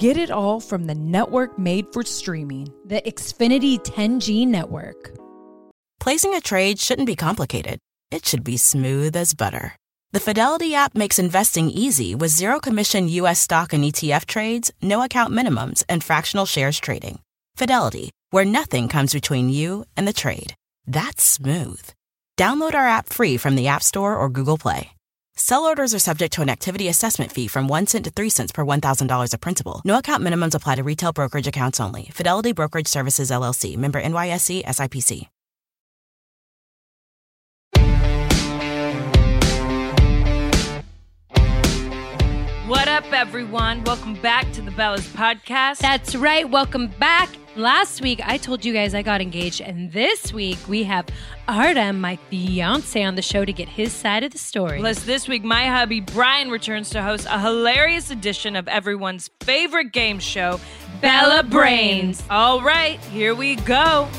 Get it all from the network made for streaming. The Xfinity 10G network. Placing a trade shouldn't be complicated. It should be smooth as butter. The Fidelity app makes investing easy with zero commission US stock and ETF trades, no account minimums, and fractional shares trading. Fidelity, where nothing comes between you and the trade. That's smooth. Download our app free from the App Store or Google Play. Sell orders are subject to an activity assessment fee from 1 cent to 3 cents per $1,000 of principal. No account minimums apply to retail brokerage accounts only. Fidelity Brokerage Services LLC, member NYSE SIPC. Up, everyone? Welcome back to the Bellas Podcast. That's right. Welcome back. Last week, I told you guys I got engaged, and this week we have Artem, my fiance, on the show to get his side of the story. Plus, this week, my hubby Bryan returns to host a hilarious edition of everyone's favorite game show, Bella Brains. All right, here we go.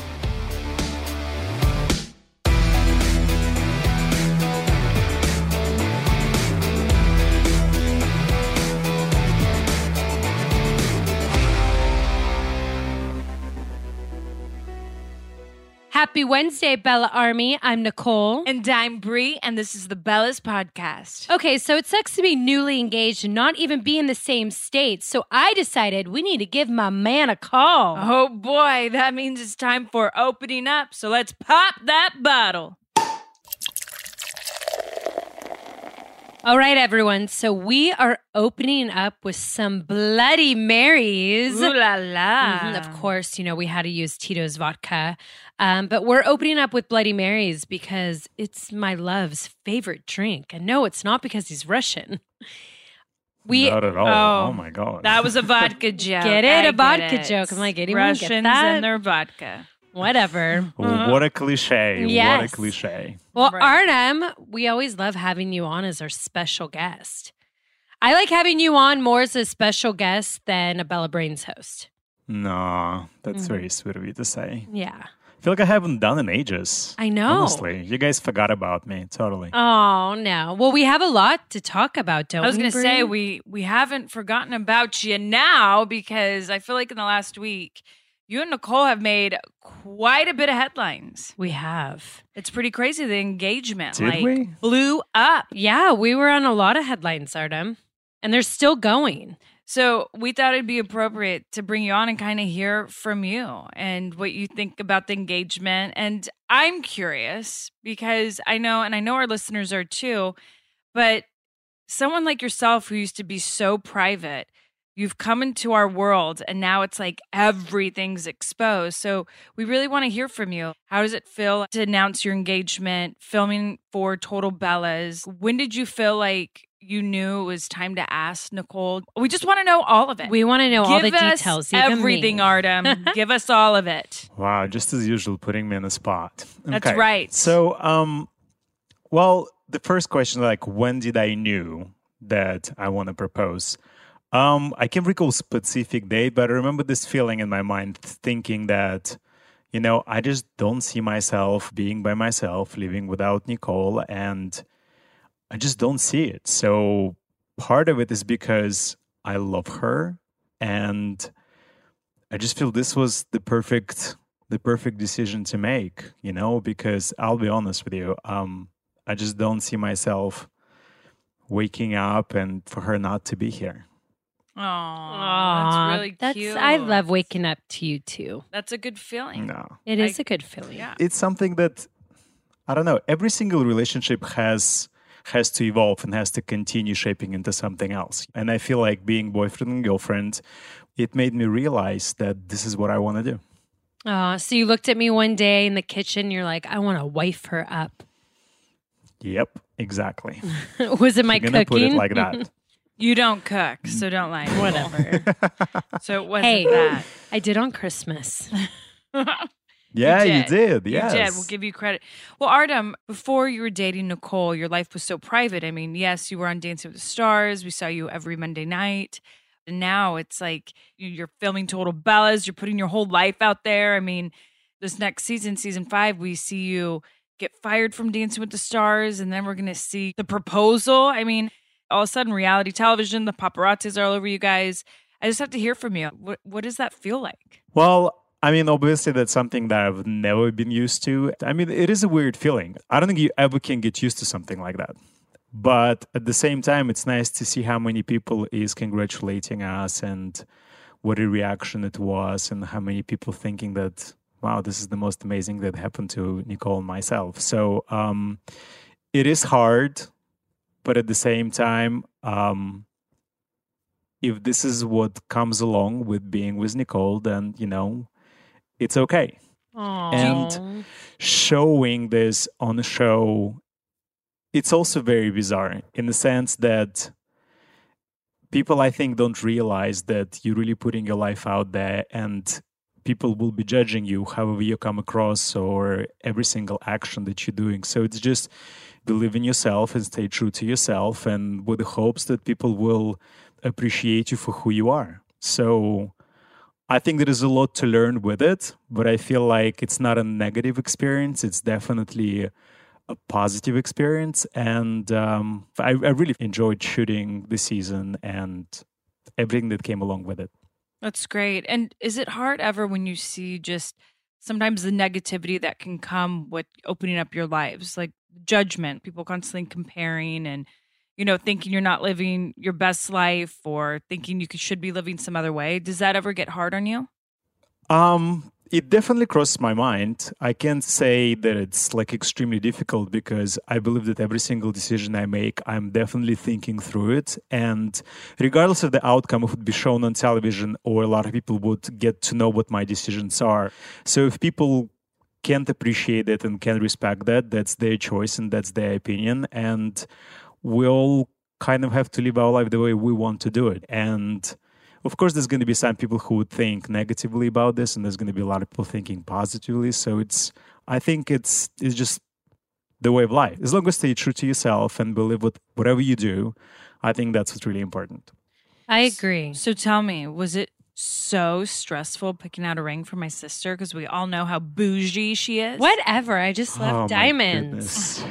Happy Wednesday, Bella Army. I'm Nicole. And I'm Brie, and this is the Bellas Podcast. Okay, so it sucks to be newly engaged and not even be in the same state. So I decided we need to give my man a call. Oh boy, that means it's time for opening up. So let's pop that bottle. All right, everyone. So we are opening up with some Bloody Marys. Ooh la la. Mhm, Of course, you know, we had to use Tito's vodka. Um, but we're opening up with Bloody Marys because it's my love's favorite drink. And no, it's not because he's Russian. We Not at all. oh, Oh, my god. That was a vodka joke. Get it? I A vodka it. joke. I'm like, anyone get Russians that? and their vodka. Whatever. what a cliche. What a cliche. Well, Right. Artem, we always love having you on as our special guest. I like having you on more as a special guest than a Bella Brains host. No, that's Mhm. very sweet of you to say. Yeah. I feel like I haven't done in ages. I know. Honestly, you guys forgot about me. Totally. Oh no. Well, we have a lot to talk about, don't I was going to say we we haven't forgotten about you now because I feel like in the last week you and Nicole have made quite a bit of headlines. we have. It's pretty crazy the engagement Did like we? blew up. Yeah, we were on a lot of headlines, Artem, and they're still going. So we thought it'd be appropriate to bring you on and kind of hear from you and what you think about the engagement. And I'm curious because I know, and I know our listeners are too, but someone like yourself who used to be so private, you've come into our world and now it's like everything's exposed. So we really want to hear from you. How does it feel to announce your engagement, filming for Total Bellas? When did you feel like you knew it was time to ask Nicole? We just want to know all of it. We want to know all the us details. everything, me. Artem. Give us all of it. Wow, just as usual, putting me on the spot. That's right. So, um, well, the first question, like, when did I knew that I want to propose? Um, I can't recall specific date, but I remember this feeling in my mind, thinking that, you know, I just don't see myself being by myself, living without Nicole, and I just don't see it. So part of it is because I love her, and I just feel this was the perfect the perfect decision to make, you know, because I'll be honest with you, um, I just don't see myself waking up and for her not to be here. Oh, that's really that's, cute. I love waking up to you too. That's a good feeling. No. It is I- a good feeling. Yeah. It's something that I don't know. Every single relationship has has to evolve and has to continue shaping into something else. And I feel like being boyfriend and girlfriend, it made me realize that this is what I want to do. Oh, so you looked at me one day in the kitchen. You're like, I want to wife her up. Yep, exactly. Was it my You're gonna cooking? put it like that. You don't cook, mm. so don't lie. Whatever. So it wasn't hey, that. I did on Christmas. Yeah, you did. did. You did. We'll give you credit. Well, Artem, before you were dating Nicole, your life was so private. I mean, yes, you were on Dancing with the Stars. We saw you every Monday night. And now it's like you- you're filming Total Bellas. You're putting your whole life out there. I mean, this next season, season five, we see you get fired from Dancing with the Stars. And then we're going to see the proposal. I mean, all of a sudden, reality television, the paparazzis are all over you guys. I just have to hear from you. What, what does that feel like? Well, I mean, obviously, that's something that I've never been used to. I mean, it is a weird feeling. I don't think you ever can get used to something like that. But at the same time, it's nice to see how many people is congratulating us and what a reaction it was, and how many people thinking that, wow, this is the most amazing that happened to Nicole and myself. So um, it is hard, but at the same time, um, if this is what comes along with being with Nicole, then, you know, it's okay. Aww. Showing this on a show, it's also very bizarre in the sense that people, I think, don't realize that you're really putting your life out there and people will be judging you however you come across or every single action that you're doing. So it's just believe in yourself and stay true to yourself and with the hopes that people will appreciate you for who you are. So I think there is a lot to learn with it, but I feel like it's not a negative experience. It's definitely a positive experience. And um, I, I really enjoyed shooting the season and everything that came along with it. That's great. And is it hard ever when you see just sometimes the negativity that can come with opening up your lives, like judgment, people constantly comparing and you know thinking you're not living your best life or thinking you should be living some other way? Does that ever get hard on you? Um, it definitely crossed my mind. I can't say that it's like extremely difficult because I believe that every single decision I make, I'm definitely thinking through it. And regardless of the outcome, it would be shown on television or a lot of people would get to know what my decisions are. So if people can't appreciate it and can't respect that, that's their choice and that's their opinion. And we all kind of have to live our life the way we want to do it. And of course there's going to be some people who would think negatively about this and there's going to be a lot of people thinking positively so it's i think it's it's just the way of life as long as stay true to yourself and believe what whatever you do i think that's what's really important I agree. So tell me, was it so stressful picking out a ring for my sister because we all know how bougie she is? Whatever. I just love Oh, diamonds.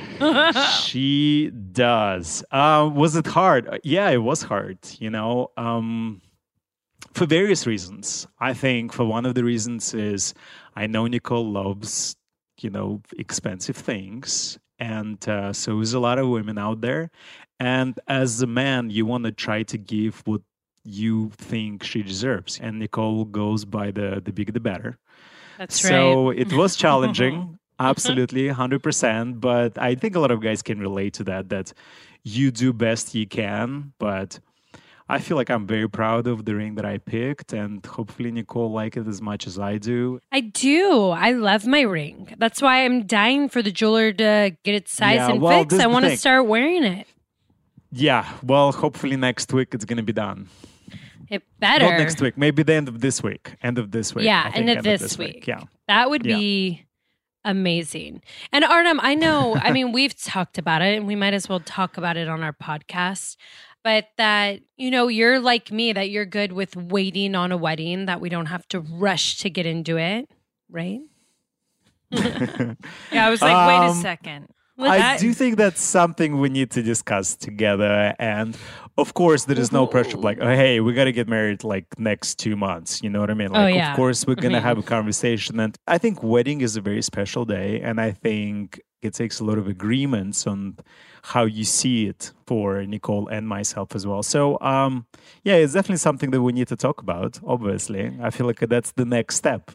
she does uh, was it hard yeah it was hard you know um, for various reasons i think for one of the reasons is i know nicole loves you know expensive things and uh, so there's a lot of women out there and as a man you want to try to give what you think she deserves and nicole goes by the the bigger the better That's right. so it was challenging uh-huh. absolutely 100% but i think a lot of guys can relate to that that you do best you can but i feel like i'm very proud of the ring that i picked and hopefully nicole like it as much as i do I do. I love my ring. That's why I'm dying for the jeweler to get its size Yeah, and well, fix. I want to start wearing it. yeah well hopefully next week it's gonna be done It better. not next week maybe the end of this week end of this week Yeah, I think end of this week. yeah That would Yeah. be amazing. And Artem, I know, I mean, we've talked about it and we might as well talk about it on our podcast. But that, you know, you're like me, that you're good with waiting on a wedding, that we don't have to rush to get into it, right? Yeah, I was like, wait a Um, second. I do think that's something we need to discuss together. And of course, there is no pressure like, oh, hey, we got to get married like next two months. You know what I mean? Like, Oh, yeah. of course, we're I going to mean- have a conversation. And I think wedding is a very special day. And I think it takes a lot of agreements on how you see it for Nicole and myself as well. So, um, yeah, it's definitely something that we need to talk about, obviously. I feel like that's the next step.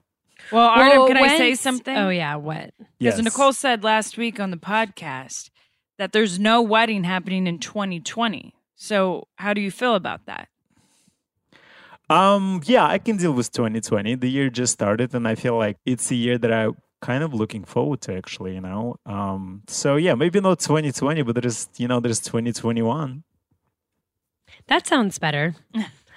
Well, Artem, Well, can I say something? Oh yeah, what? Because Yes. Nicole said last week on the podcast that there's no wedding happening in 2020. So, how do you feel about that? Um, yeah, I can deal with 2020. The year just started, and I feel like it's a year that I kind of looking forward to. Actually, you know. Um, so yeah, maybe not 2020, but there's you know there's 2021. That sounds better.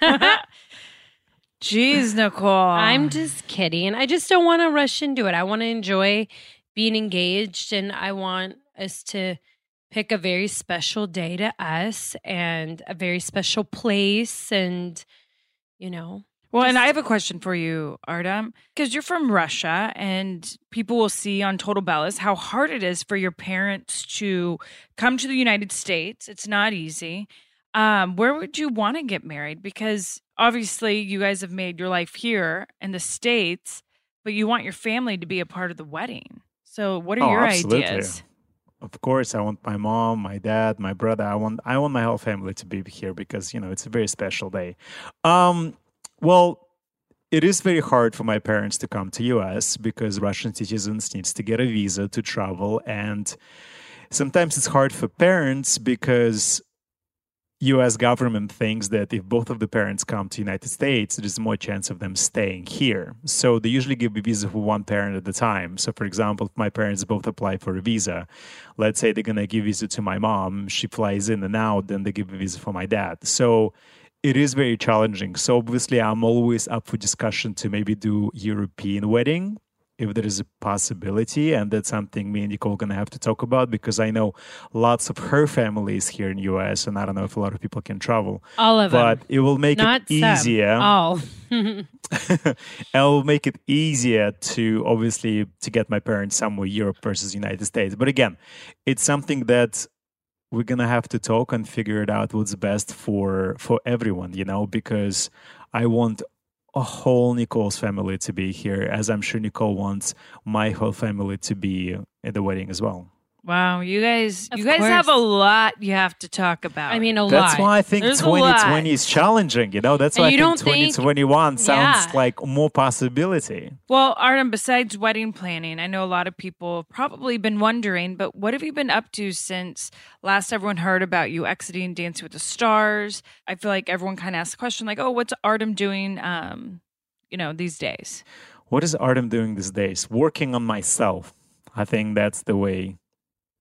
Jeez, Nicole. I'm just kidding. I just don't want to rush into it. I want to enjoy being engaged and I want us to pick a very special day to us and a very special place and you know. Well, and I have a question for you, Artem, because you're from Russia and people will see on Total Bellas how hard it is for your parents to come to the United States. It's not easy. Um, where would you want to get married? Because obviously you guys have made your life here in the States, but you want your family to be a part of the wedding. So what are Oh, your absolutely. ideas? Of course, I want my mom, my dad, my brother. I want I want my whole family to be here because you know it's a very special day. Um, well, it is very hard for my parents to come to US because Russian citizens needs to get a visa to travel and sometimes it's hard for parents because US government thinks that if both of the parents come to United States, there's more chance of them staying here. So they usually give a visa for one parent at a time. So for example, if my parents both apply for a visa, let's say they're gonna give visa to my mom, she flies in and out, then they give a visa for my dad. So it is very challenging. So obviously I'm always up for discussion to maybe do European wedding if there is a possibility and that's something me and nicole gonna have to talk about because i know lots of her family is here in us and i don't know if a lot of people can travel All of but them. it will make Not it some. easier All. it will make it easier to obviously to get my parents somewhere europe versus united states but again it's something that we're gonna have to talk and figure it out what's best for for everyone you know because i want a whole nicole's family to be here as i'm sure nicole wants my whole family to be at the wedding as well Wow, you guys, Of you guys have a lot you have to talk about. I mean, a lot. that's why i think There's a 2020 is challenging you know that's And why you i don't think think- 2021 sounds Yeah. like more possibility Well, Artem, besides wedding planning, I know a lot of people have probably been wondering, but what have you been up to since last everyone heard about you exiting Dancing with the Stars? I feel like everyone kind of asks the question, like, oh, what's Artem doing, um, you know, these days? what is Artem doing these days? Working on myself. I think that's the way.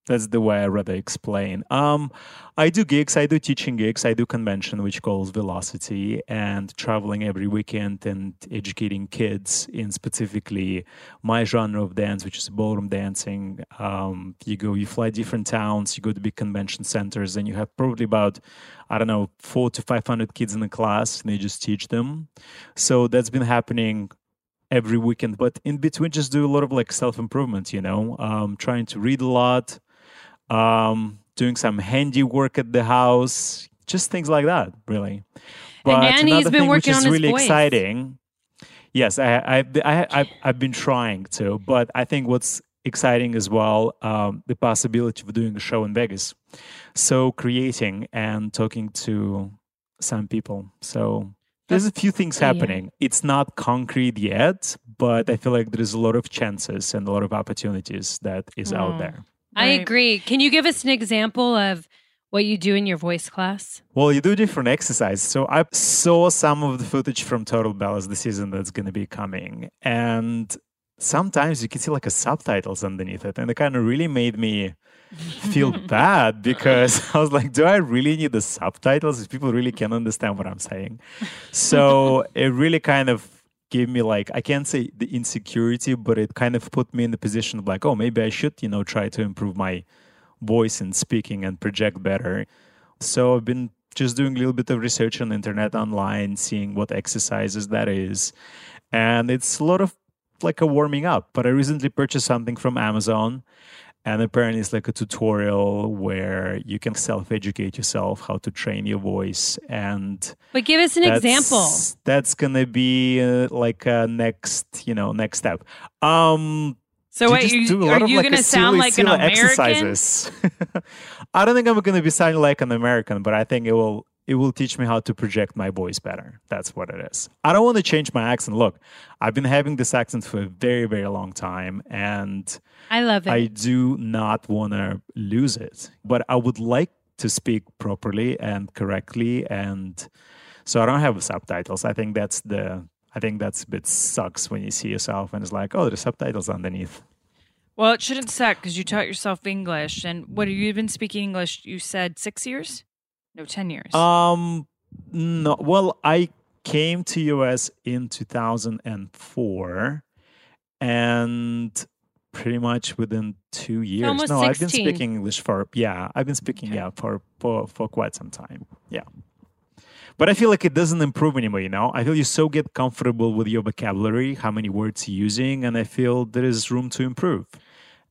That's the way I rather explain. Um, I do gigs. I do teaching gigs. I do convention, which calls Velocity, and traveling every weekend and educating kids in specifically my genre of dance, which is ballroom dancing. Um, you go, you fly different towns, you go to big convention centers, and you have probably about, I don't know, four to five hundred kids in the class, and you just teach them. So that's been happening every weekend but in between just do a lot of like self-improvement you know um trying to read a lot um doing some handiwork at the house just things like that really but and another been thing which working is on his really voice. exciting yes I, I i i i've been trying to but i think what's exciting as well um the possibility of doing a show in vegas so creating and talking to some people so there's a few things Yeah. happening. It's not concrete yet, but I feel like there's a lot of chances and a lot of opportunities that is out Mm. there. I Right. agree. Can you give us an example of what you do in your voice class? Well, you do different exercises. So I saw some of the footage from Total Bellas the season that's going to be coming, and sometimes you can see like a subtitles underneath it, and it kind of really made me feel bad because I was like, do I really need the subtitles if people really can understand what I'm saying? So it really kind of gave me like I can't say the insecurity, but it kind of put me in the position of like, oh, maybe I should, you know, try to improve my voice and speaking and project better. So I've been just doing a little bit of research on the internet online, seeing what exercises that is. And it's a lot of like a warming up. But I recently purchased something from Amazon and apparently it's like a tutorial where you can self-educate yourself how to train your voice and But give us an that's- example. that's gonna be uh, like a next you know next step um So, wait, you, do a are of, you like, gonna sound silly, like an American? exercises. I don't think I'm going to be sounding like an American, but I think it will it will teach me how to project my voice better. That's what it is. I don't want to change my accent. Look, I've been having this accent for a very, very long time, and I love it. I do not want to lose it. But I would like to speak properly and correctly, and so I don't have subtitles. I think that's the. I think that's a bit sucks when you see yourself and it's like, oh, there's subtitles underneath. Well, it shouldn't suck because you taught yourself English. And what have you been speaking English? You said six years? No, 10 years. Um, no. Well, I came to US in 2004 and pretty much within two years. Almost no, I've been speaking English for, yeah, I've been speaking, Okay. yeah, for, for, for quite some time. Yeah. But I feel like it doesn't improve anymore, you know? I feel you so get comfortable with your vocabulary, how many words you're using, and I feel there is room to improve.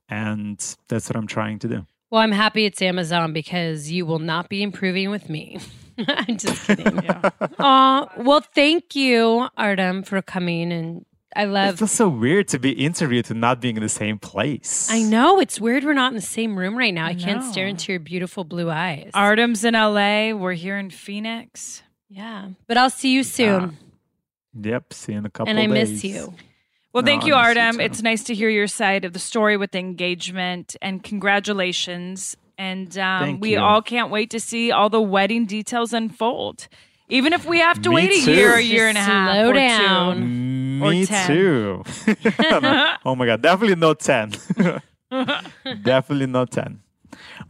And that's what I'm trying to do. Well, I'm happy it's Amazon because you will not be improving with me. I'm just kidding. yeah. Aw, well, thank you, Artem, for coming. And I love. It love. feels so weird to be interviewed and not being in the same place. I know it's weird we're not in the same room right now. I, can't stare into your beautiful blue eyes. Artem's in LA. We're here in Phoenix. yeah, but I'll see you soon, Yep, see you in a couple and I miss you. Well, thank you, you Artem. too. It's nice to hear your side of the story with the engagement and congratulations. And um, we you. all can't wait to see all the wedding details unfold. Even if we have to Me wait a too. year, a year and a half. slow or two. down. Or Me 10. too. oh my god, definitely not 10. definitely not 10.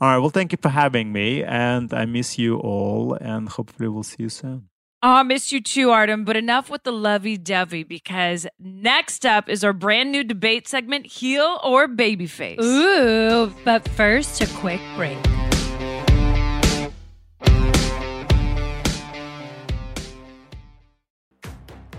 All right, well, thank you for having me, and I miss you all, and hopefully we'll see you soon. Oh, I miss you too, Artem. But enough with the lovey dovey because next up is our brand new debate segment Heel or Babyface. Ooh, but first, a quick break.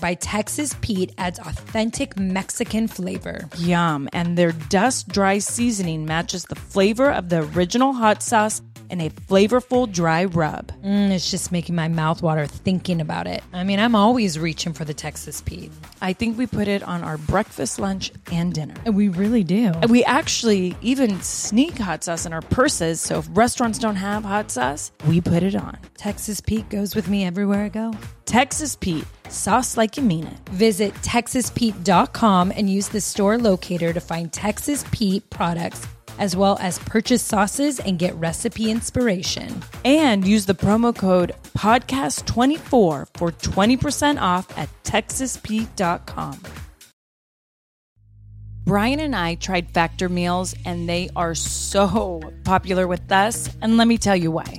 by Texas Pete adds authentic Mexican flavor. Yum. And their dust dry seasoning matches the flavor of the original hot sauce in a flavorful dry rub. Mm, it's just making my mouth water thinking about it. I mean, I'm always reaching for the Texas Pete. I think we put it on our breakfast, lunch, and dinner. We really do. And we actually even sneak hot sauce in our purses. So if restaurants don't have hot sauce, we put it on. Texas Pete goes with me everywhere I go. Texas Pete, sauce like you mean it. Visit TexasPete.com and use the store locator to find Texas Pete products, as well as purchase sauces and get recipe inspiration. And use the promo code podcast24 for 20% off at texaspete.com. Bryan and I tried Factor meals and they are so popular with us. And let me tell you why.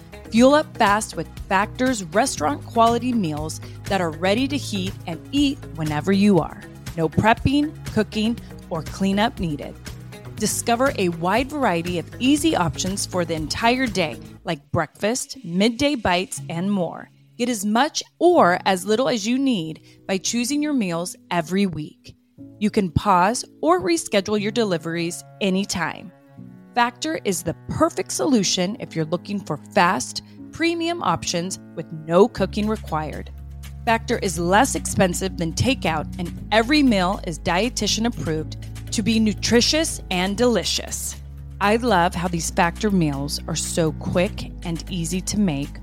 Fuel up fast with Factor's restaurant quality meals that are ready to heat and eat whenever you are. No prepping, cooking, or cleanup needed. Discover a wide variety of easy options for the entire day, like breakfast, midday bites, and more. Get as much or as little as you need by choosing your meals every week. You can pause or reschedule your deliveries anytime. Factor is the perfect solution if you're looking for fast, premium options with no cooking required. Factor is less expensive than takeout, and every meal is dietitian approved to be nutritious and delicious. I love how these Factor meals are so quick and easy to make,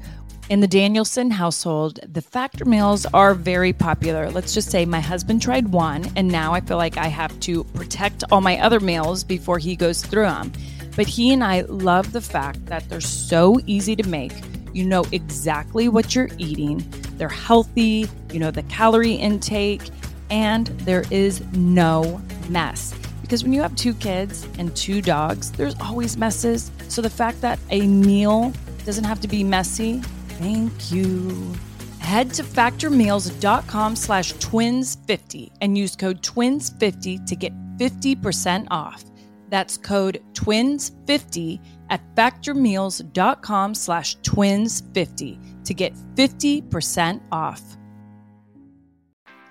In the Danielson household, the factor meals are very popular. Let's just say my husband tried one, and now I feel like I have to protect all my other meals before he goes through them. But he and I love the fact that they're so easy to make. You know exactly what you're eating, they're healthy, you know the calorie intake, and there is no mess. Because when you have two kids and two dogs, there's always messes. So the fact that a meal doesn't have to be messy Thank you. Head to factormeals.com slash twins50 and use code twins50 to get 50% off. That's code twins50 at factormeals.com slash twins50 to get 50% off.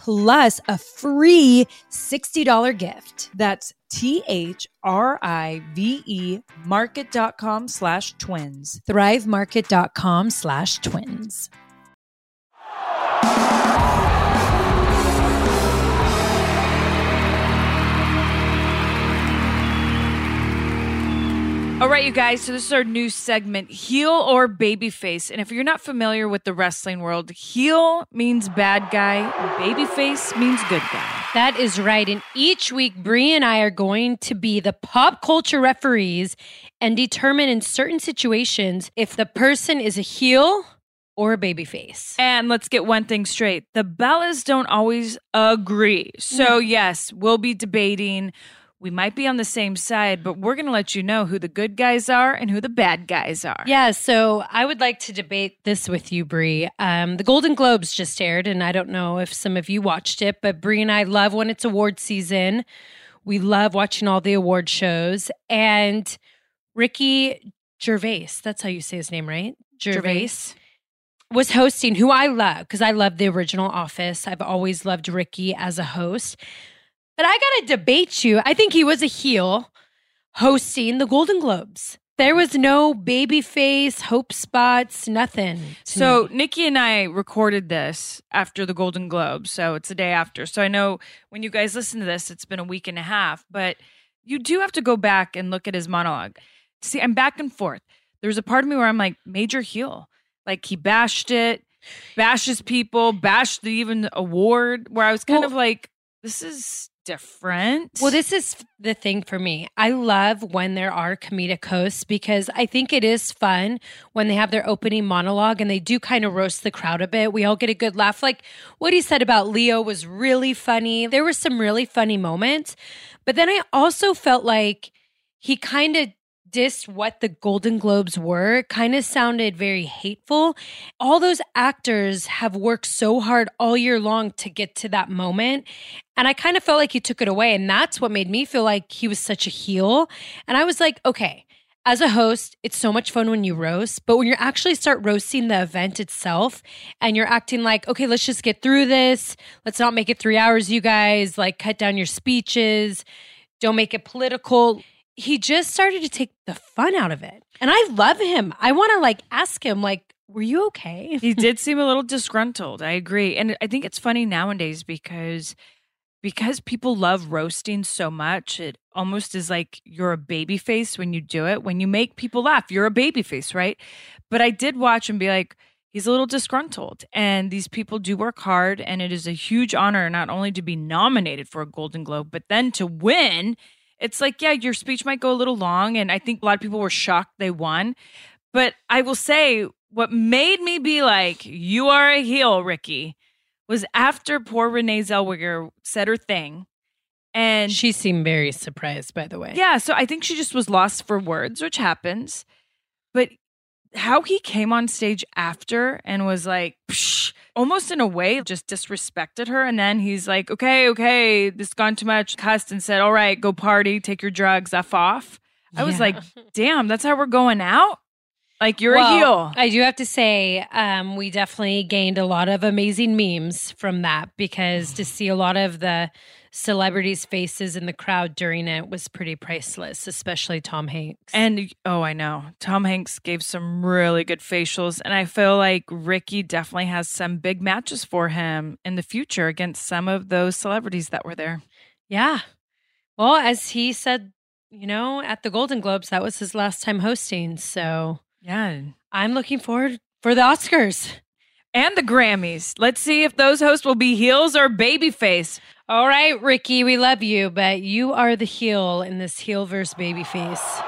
plus a free $60 gift. That's T H R I V E market.com slash twins. Thrivemarket.com slash twins. All right, you guys. So this is our new segment, heel or babyface. And if you're not familiar with the wrestling world, heel means bad guy, babyface means good guy. That is right. And each week, Brie and I are going to be the pop culture referees and determine in certain situations if the person is a heel or a babyface. And let's get one thing straight: the Bellas don't always agree. So mm-hmm. yes, we'll be debating we might be on the same side, but we're going to let you know who the good guys are and who the bad guys are. Yeah, so I would like to debate this with you, Brie. Um, the Golden Globes just aired, and I don't know if some of you watched it, but Brie and I love when it's award season. We love watching all the award shows. And Ricky Gervais, that's how you say his name, right? Gervais. Gervais was hosting, who I love because I love the original Office. I've always loved Ricky as a host. But I got to debate you. I think he was a heel hosting the Golden Globes. There was no baby face, hope spots, nothing. So me. Nikki and I recorded this after the Golden Globes. So it's the day after. So I know when you guys listen to this, it's been a week and a half, but you do have to go back and look at his monologue. See, I'm back and forth. There's a part of me where I'm like, major heel. Like he bashed it, bashes people, bashed the even the award, where I was kind well, of like, this is different. Well, this is the thing for me. I love when there are comedic hosts because I think it is fun when they have their opening monologue and they do kind of roast the crowd a bit. We all get a good laugh. Like what he said about Leo was really funny. There were some really funny moments. But then I also felt like he kind of dissed what the Golden Globes were kind of sounded very hateful. All those actors have worked so hard all year long to get to that moment. And I kind of felt like he took it away. And that's what made me feel like he was such a heel. And I was like, okay, as a host, it's so much fun when you roast, but when you actually start roasting the event itself and you're acting like, okay, let's just get through this. Let's not make it three hours, you guys. Like, cut down your speeches. Don't make it political he just started to take the fun out of it. And I love him. I want to like ask him like were you okay? he did seem a little disgruntled. I agree. And I think it's funny nowadays because because people love roasting so much, it almost is like you're a baby face when you do it. When you make people laugh, you're a baby face, right? But I did watch and be like, he's a little disgruntled. And these people do work hard. And it is a huge honor not only to be nominated for a Golden Globe, but then to win it's like, yeah, your speech might go a little long. And I think a lot of people were shocked they won. But I will say, what made me be like, you are a heel, Ricky, was after poor Renee Zellweger said her thing. And she seemed very surprised, by the way. Yeah. So I think she just was lost for words, which happens. But how he came on stage after and was like, Psh, almost in a way, just disrespected her. And then he's like, okay, okay, this gone too much, cussed and said, all right, go party, take your drugs, F off. I yeah. was like, damn, that's how we're going out? Like you're well, a heel. I do have to say, um, we definitely gained a lot of amazing memes from that because to see a lot of the celebrities' faces in the crowd during it was pretty priceless, especially Tom Hanks. And oh, I know. Tom Hanks gave some really good facials. And I feel like Ricky definitely has some big matches for him in the future against some of those celebrities that were there. Yeah. Well, as he said, you know, at the Golden Globes, that was his last time hosting. So, yeah. I'm looking forward for the Oscars and the Grammys. Let's see if those hosts will be heels or babyface. All right, Ricky, we love you, but you are the heel in this heel versus babyface.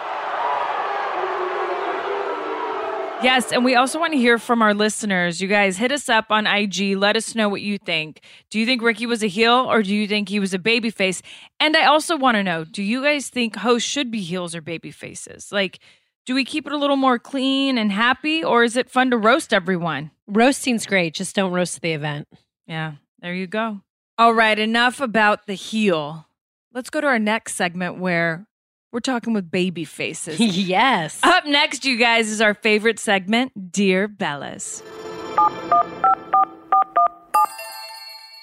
Yes, and we also want to hear from our listeners. You guys hit us up on IG. Let us know what you think. Do you think Ricky was a heel or do you think he was a babyface? And I also want to know, do you guys think hosts should be heels or baby faces? Like, do we keep it a little more clean and happy or is it fun to roast everyone? Roasting's great, just don't roast the event. Yeah, there you go. All right, enough about the heel. Let's go to our next segment where we're talking with baby faces. yes. Up next, you guys, is our favorite segment, Dear Bellas.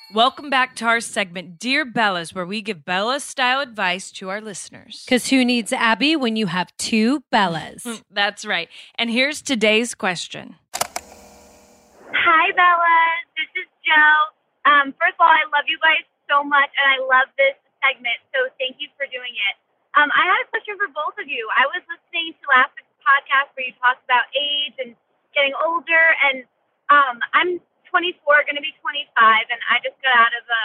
Welcome back to our segment, Dear Bellas, where we give Bella style advice to our listeners. Because who needs Abby when you have two Bellas? That's right. And here's today's question Hi, Bellas. This is Joe. Um, first of all, I love you guys so much, and I love this segment. So thank you for doing it. Um, I had a question for both of you. I was listening to last week's podcast where you talked about age and getting older, and um, I'm 24, going to be 25, and I just got out of a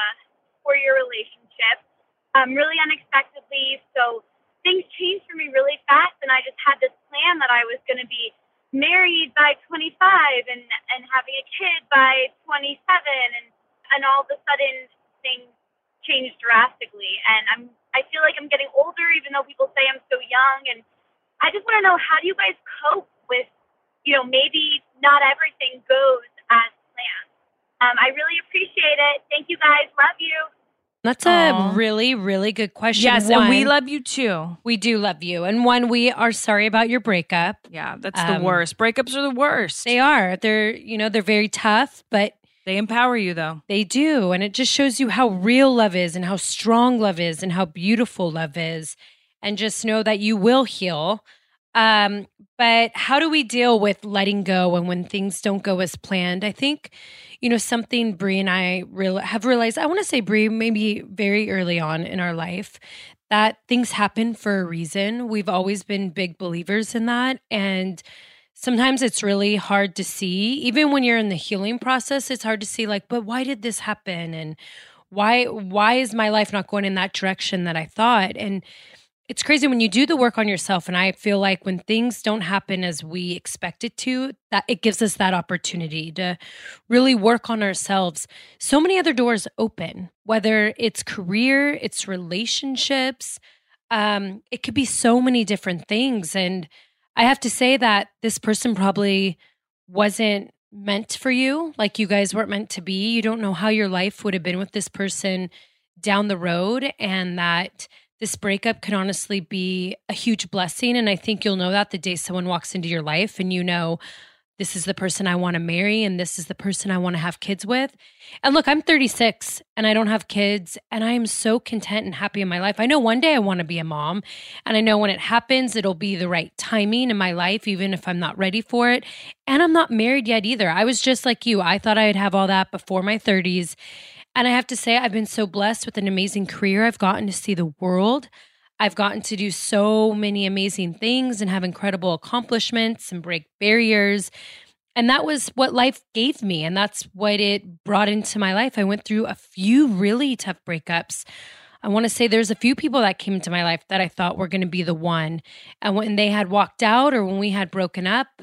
four-year relationship, um, really unexpectedly. So things changed for me really fast, and I just had this plan that I was going to be married by 25 and and having a kid by 27 and and all of a sudden things changed drastically. And I'm I feel like I'm getting older, even though people say I'm so young. And I just want to know how do you guys cope with, you know, maybe not everything goes as. Um, I really appreciate it. Thank you guys. Love you. That's a Aww. really, really good question. Yes, one, and we love you too. We do love you. And one, we are sorry about your breakup. Yeah, that's um, the worst. Breakups are the worst. They are. They're, you know, they're very tough, but they empower you, though. They do. And it just shows you how real love is and how strong love is and how beautiful love is. And just know that you will heal. Um, but how do we deal with letting go and when things don't go as planned? I think, you know, something Brie and I real- have realized, I want to say, Brie, maybe very early on in our life, that things happen for a reason. We've always been big believers in that. And sometimes it's really hard to see even when you're in the healing process it's hard to see like but why did this happen and why why is my life not going in that direction that I thought? And it's crazy when you do the work on yourself and I feel like when things don't happen as we expect it to, that it gives us that opportunity to really work on ourselves. So many other doors open, whether it's career, it's relationships, um, it could be so many different things. And I have to say that this person probably wasn't meant for you, like you guys weren't meant to be. You don't know how your life would have been with this person down the road, and that this breakup could honestly be a huge blessing. And I think you'll know that the day someone walks into your life and you know, this is the person I want to marry and this is the person I want to have kids with. And look, I'm 36 and I don't have kids and I am so content and happy in my life. I know one day I want to be a mom and I know when it happens, it'll be the right timing in my life, even if I'm not ready for it. And I'm not married yet either. I was just like you. I thought I'd have all that before my 30s. And I have to say, I've been so blessed with an amazing career. I've gotten to see the world. I've gotten to do so many amazing things and have incredible accomplishments and break barriers. And that was what life gave me. And that's what it brought into my life. I went through a few really tough breakups. I want to say there's a few people that came into my life that I thought were going to be the one. And when they had walked out or when we had broken up,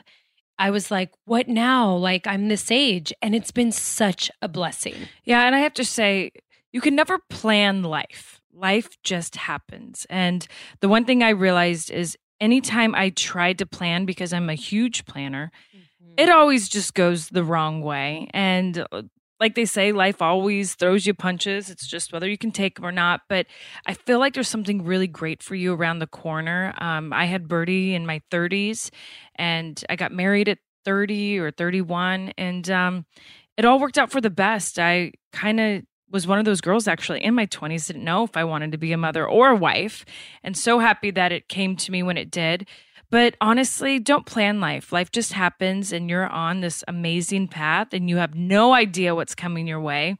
I was like, what now? Like, I'm this age. And it's been such a blessing. Yeah. And I have to say, you can never plan life life just happens. And the one thing I realized is anytime I tried to plan, because I'm a huge planner, mm-hmm. it always just goes the wrong way. And uh, like they say, life always throws you punches. It's just whether you can take them or not. But I feel like there's something really great for you around the corner. Um, I had Birdie in my 30s, and I got married at 30 or 31, and um, it all worked out for the best. I kind of was one of those girls actually in my 20s didn't know if I wanted to be a mother or a wife and so happy that it came to me when it did. But honestly, don't plan life. Life just happens and you're on this amazing path and you have no idea what's coming your way.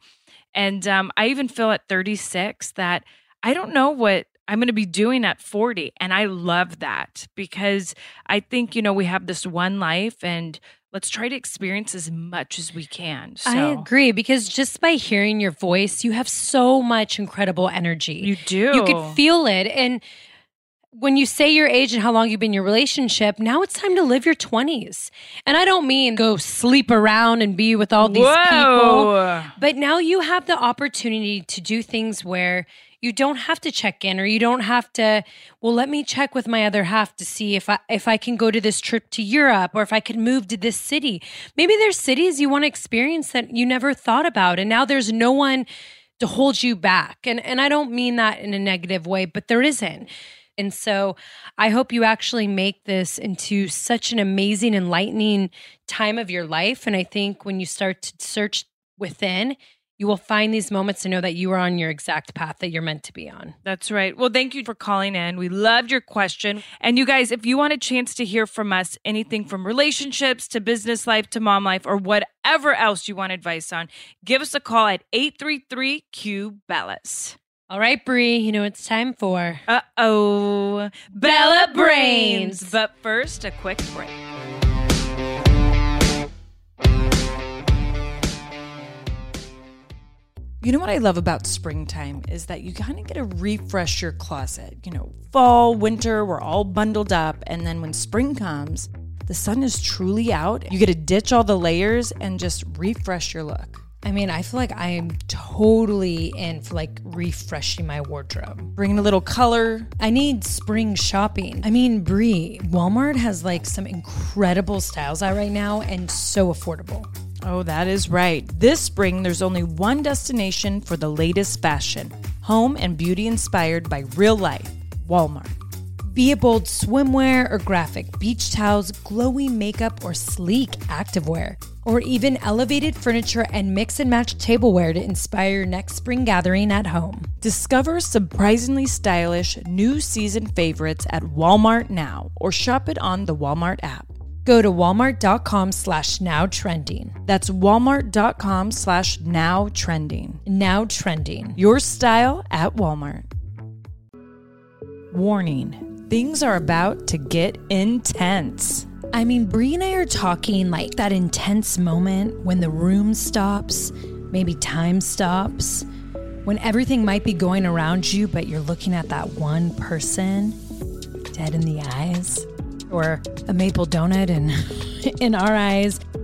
And um, I even feel at 36 that I don't know what I'm going to be doing at 40. And I love that because I think, you know, we have this one life and let's try to experience as much as we can. So. I agree because just by hearing your voice, you have so much incredible energy. You do. You could feel it. And when you say your age and how long you've been in your relationship, now it's time to live your 20s. And I don't mean go sleep around and be with all these Whoa. people, but now you have the opportunity to do things where you don't have to check in or you don't have to well let me check with my other half to see if I if I can go to this trip to Europe or if I can move to this city. Maybe there's cities you want to experience that you never thought about and now there's no one to hold you back. And and I don't mean that in a negative way, but there isn't. And so I hope you actually make this into such an amazing, enlightening time of your life. And I think when you start to search within, you will find these moments to know that you are on your exact path that you're meant to be on. That's right. Well, thank you for calling in. We loved your question. And you guys, if you want a chance to hear from us anything from relationships to business life to mom life or whatever else you want advice on, give us a call at 833 Q Bellas. All right, Brie, you know it's time for Uh oh, Bella Brains. But first, a quick break. You know what I love about springtime is that you kind of get to refresh your closet. You know, fall, winter, we're all bundled up. And then when spring comes, the sun is truly out. You get to ditch all the layers and just refresh your look. I mean, I feel like I am totally in for like refreshing my wardrobe. Bringing a little color. I need spring shopping. I mean, Brie, Walmart has like some incredible styles out right now and so affordable. Oh, that is right. This spring, there's only one destination for the latest fashion home and beauty inspired by real life Walmart. Be it bold swimwear or graphic beach towels, glowy makeup or sleek activewear, or even elevated furniture and mix and match tableware to inspire your next spring gathering at home. Discover surprisingly stylish new season favorites at Walmart now or shop it on the Walmart app. Go to walmart.com slash now trending. That's walmart.com slash now trending. Now trending. Your style at Walmart. Warning things are about to get intense. I mean, Brie and I are talking like that intense moment when the room stops, maybe time stops. When everything might be going around you, but you're looking at that one person dead in the eyes, or a maple donut in, in our eyes.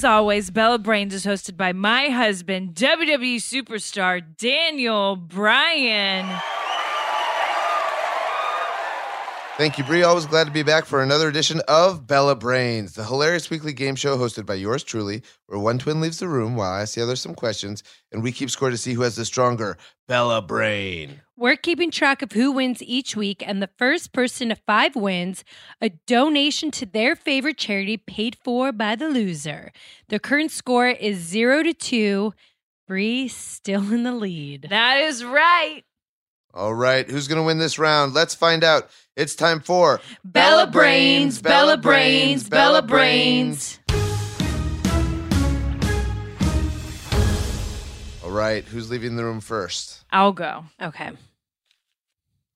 As always, Bella Brains is hosted by my husband, WWE superstar Daniel Bryan. Thank you, Brie. Always glad to be back for another edition of Bella Brains, the hilarious weekly game show hosted by yours truly, where one twin leaves the room while I ask the other some questions, and we keep score to see who has the stronger Bella Brain. We're keeping track of who wins each week, and the first person to five wins a donation to their favorite charity paid for by the loser. The current score is zero to two. Brie still in the lead. That is right. All right, who's going to win this round? Let's find out. It's time for Bella Brains, Bella Brains, Bella Brains. All right, who's leaving the room first? I'll go. Okay,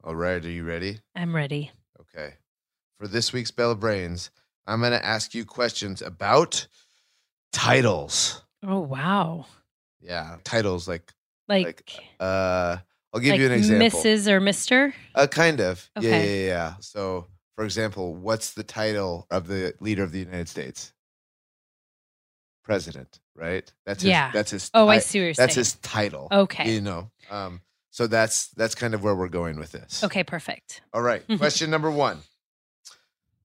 All right, are you ready? I'm ready. Okay. For this week's Bella Brains, I'm going to ask you questions about titles. Oh wow! Yeah, titles like Like, Like, uh I'll give like you an example. Mrs. or Mister. Uh, kind of. Yeah, yeah, yeah, yeah. So, for example, what's the title of the leader of the United States? President, right? That's his, Yeah. That's his. Oh, I see what you're That's saying. his title. Okay. You know. Um. So that's that's kind of where we're going with this. Okay, perfect. All right. Question number one.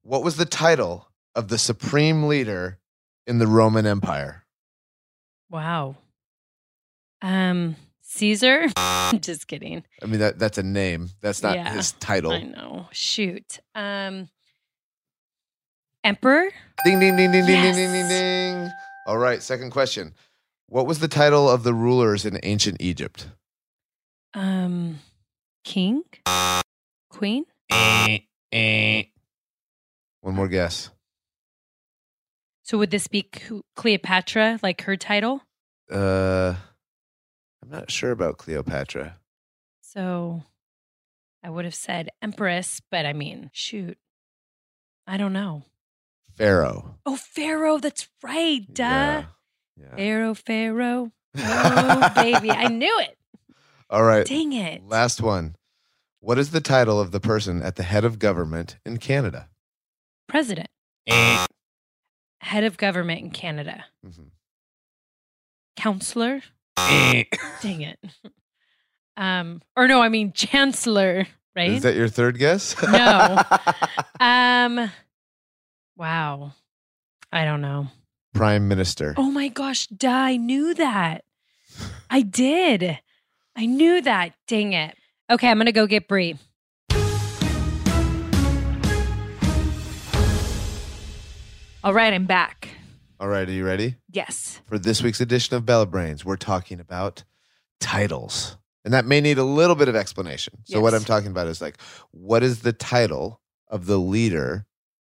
What was the title of the supreme leader in the Roman Empire? Wow. Um, Caesar. Just kidding. I mean, that that's a name. That's not Yeah, his title. I know. Shoot. Um, Emperor? Ding, ding, ding, ding, ding, ding, ding, ding, ding. All right, second question. What was the title of the rulers in ancient Egypt? Um, King? Queen? One more guess. So would this be Cleopatra, like her title? Uh, I'm not sure about Cleopatra. So I would have said Empress, but I mean, shoot. I don't know. Pharaoh. Oh, Pharaoh. That's right. Duh. Yeah. yeah. Pharaoh, Pharaoh. Oh, baby. I knew it. All right. Dang it. Last one. What is the title of the person at the head of government in Canada? President. Head of government in Canada. Mhm. Counselor. Dang it. Um, or no, I mean chancellor, right? Is that your third guess? No. um wow. I don't know. Prime Minister. Oh my gosh, duh, I knew that. I did. I knew that. Dang it. Okay, I'm gonna go get Brie. All right, I'm back. All right, are you ready? Yes. For this week's edition of Bella Brains, we're talking about titles. And that may need a little bit of explanation. So, what I'm talking about is like, what is the title of the leader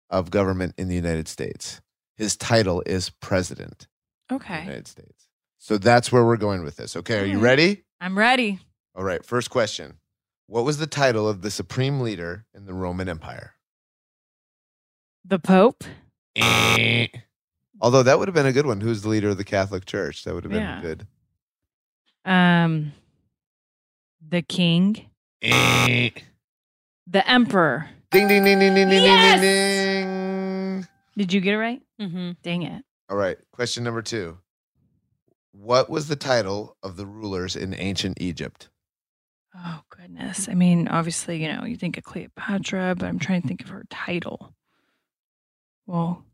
of government in the United States? His title is President of the Okay. United States. So, that's where we're going with this. Okay, are you ready? I'm ready. All right, first question. What was the title of the supreme leader in the Roman Empire? The Pope. Eh. Although that would have been a good one. Who's the leader of the Catholic Church? That would have been Yeah. good. Um the King. The Emperor. Ding, ding, ding, ding, ding, ding, Yes! ding, ding, ding. Did you get it right? Mm-hmm. Dang it. All right. Question number two. What was the title of the rulers in ancient Egypt? Oh goodness. I mean, obviously, you know, you think of Cleopatra, but I'm trying to think of her title. Well,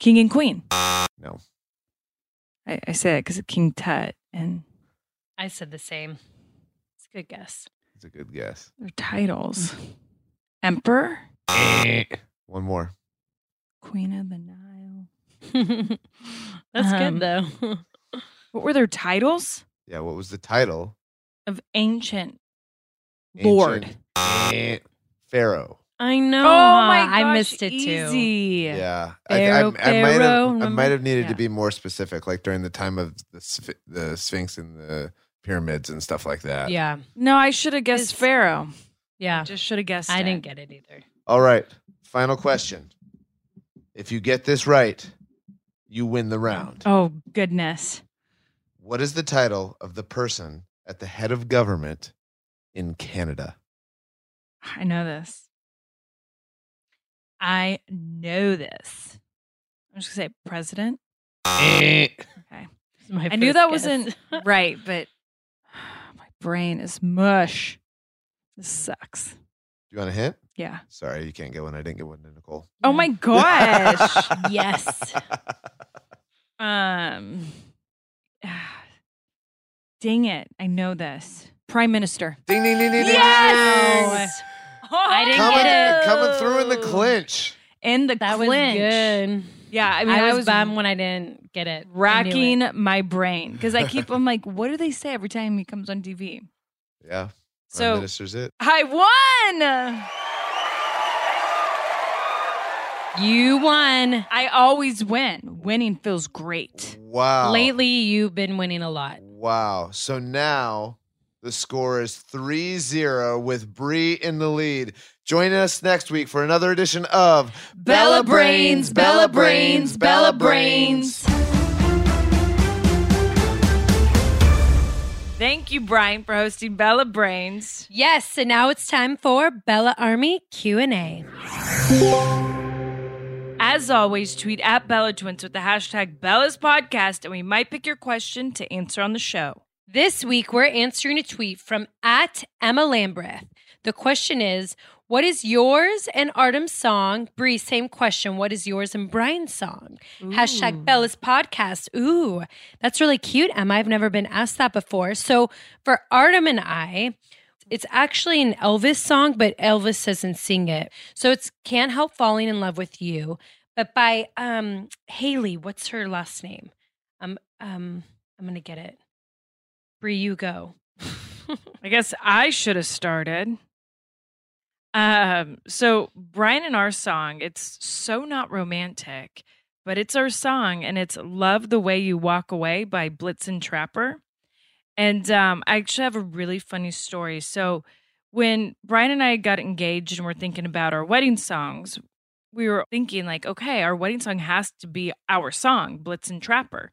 King and Queen. No. I, I say it because of King Tut and I said the same. It's a good guess. It's a good guess. their titles. Emperor, One more. Queen of the Nile. That's Um, good though. What were their titles? Yeah. What was the title? Of ancient Lord. Ancient Pharaoh. I know. Oh my I gosh, missed it too. easy. Yeah. Pharaoh, I, I, I might have, I might have needed Yeah. to be more specific, like during the time of the, the Sphinx and the pyramids and stuff like that. Yeah. No, I should have guessed It's- Pharaoh. Yeah. Just should have guessed. I it. didn't get it either. All right. Final question. If you get this right, you win the round. Oh goodness. What is the title of the person at the head of government in Canada? I know this. I know this. I'm just gonna say president. Okay. My I knew that guess. wasn't right, but my brain is mush. This sucks. Do you want a hint? Yeah. Sorry, you can't get one. I didn't get one to Nicole. Oh my gosh. yes. um. Dang it! I know this. Prime Minister. Ding ding ding ding ding. Yes! I didn't Coming, get it. coming through in the clinch. In the That clinch. was good. Yeah, I I, mean, I, was, was bummed when I didn't get it. I knew racking it. my brain because I keep. I'm like, what do they say every time he comes on TV? Yeah. Prime So Minister's it. I won. You won. I always win. Winning feels great. Wow. Lately, you've been winning a lot. Wow. So now the score is 3 0 with Brie in the lead. Join us next week for another edition of Bella Brains, Bella Brains, Bella Brains. Thank you, Bryan, for hosting Bella Brains. Yes, and now it's time for Bella Army Q&A. As always, tweet at Bella Twins with the hashtag Bella's Podcast, and we might pick your question to answer on the show. This week, we're answering a tweet from at Emma Lambreth. The question is, what is yours and Artem's song? Brie, same question. What is yours and Bryan's song? Hashtag Bella's podcast. Ooh, that's really cute, Emma. I've never been asked that before. So for Artem and I, It's actually an Elvis song, but Elvis doesn't sing it. So it's Can't Help Falling in Love with You, but by um Haley. What's her last name? Um, um, I'm gonna get it. Brie, you go. I guess I should have started. Um, so Bryan and our song, it's so not romantic, but it's our song and it's Love the Way You Walk Away by Blitzen Trapper. And um, I actually have a really funny story. So when Bryan and I got engaged and we're thinking about our wedding songs, we were thinking like, okay, our wedding song has to be our song, Blitzen Trapper.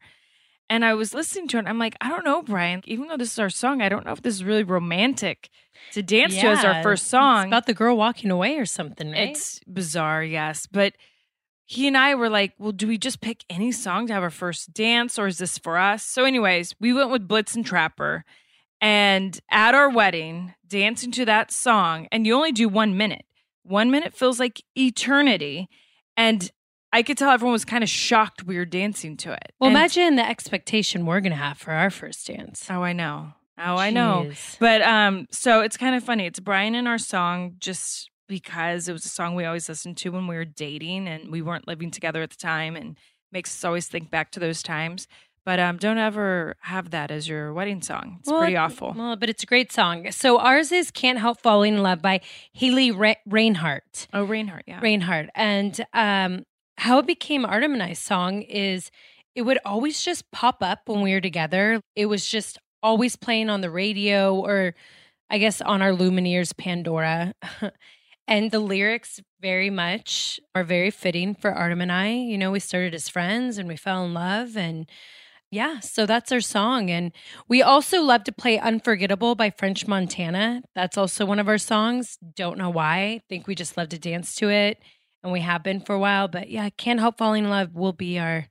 And I was listening to it. And I'm like, I don't know, Bryan. Even though this is our song, I don't know if this is really romantic to dance to as our Yeah, first It's song. about the girl walking away or something, right? It's bizarre, yes. But he and I were like, well, do we just pick any song to have our first dance or is this for us? So, anyways, we went with Blitzen Trapper. And at our wedding, dancing to that song, and you only do one minute. One minute feels like eternity. And I could tell everyone was kind of shocked we were dancing to it. well, And- imagine the expectation we're gonna have for our first dance. Oh, I know. Oh, I know. But um, so it's kind of funny. It's Bryan and our song just because it was a song we always listened to when we were dating and we weren't living together at the time and makes us always think back to those times. But um, don't ever have that as your wedding song. It's Well, pretty awful. Well, but it's a great song. So ours is "Can't Help Falling in Love" by Haley Ra- Reinhart. oh, Reinhart, yeah. Reinhart. And um, how it became Artem and I's song is it would always just pop up when we were together. It was just always playing on the radio or I guess on our Lumineers Pandora. and the lyrics very much are very fitting for Artem and I. You know, we started as friends and we fell in love and yeah, so that's our song. And we also love to play Unforgettable by French Montana. That's also one of our songs. Don't know why. I think we just love to dance to it. And we have been for a while. But yeah, Can't Help Falling in Love will be our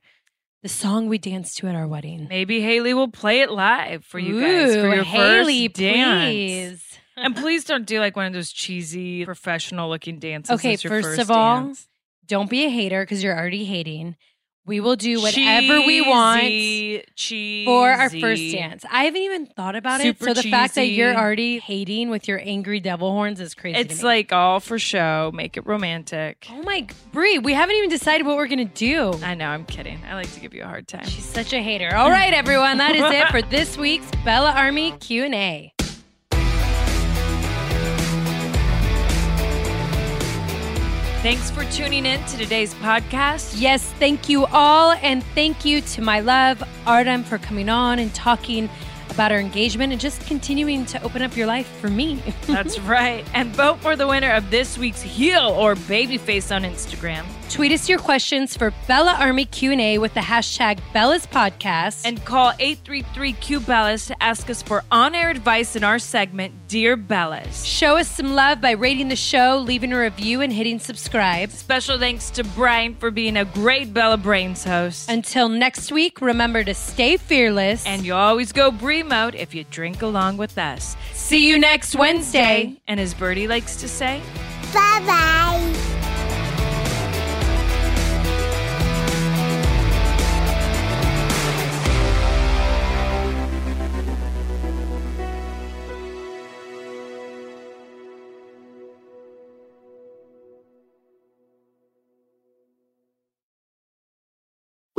the song we dance to at our wedding. Maybe Haley will play it live for you guys for your Haley, first dance. please. and please don't do like one of those cheesy professional looking dances. Okay, your first first of all, dance. Don't be a hater because you're already hating. We will do whatever we want. Cheesy, for our first dance. I haven't even thought about Super it. So the fact that you're already hating with your angry devil horns is crazy. It's like all for show. Make it romantic. oh my, Brie, we haven't even decided what we're gonna do. I know. I'm kidding. I like to give you a hard time. She's such a hater. All right, everyone, that is it for this week's Bella Army Q and A. Thanks for tuning in to today's podcast. Yes, thank you all, and thank you to my love Artem for coming on and talking about our engagement and just continuing to open up your life for me. That's right. And vote for the winner of this week's heel or baby face on Instagram. Tweet us your questions for Bella Army Q and A with the hashtag Bella's Podcast. And call 833 Q Bellas to ask us for on air advice in our segment, Dear Bellas. Show us some love by rating the show, leaving a review, and hitting subscribe. Special thanks to Bryan for being a great Bella Brains host. Until next week, remember to stay fearless. And you always go Brie mode if you drink along with us. See you next Wednesday. And as Birdie likes to say, bye Bye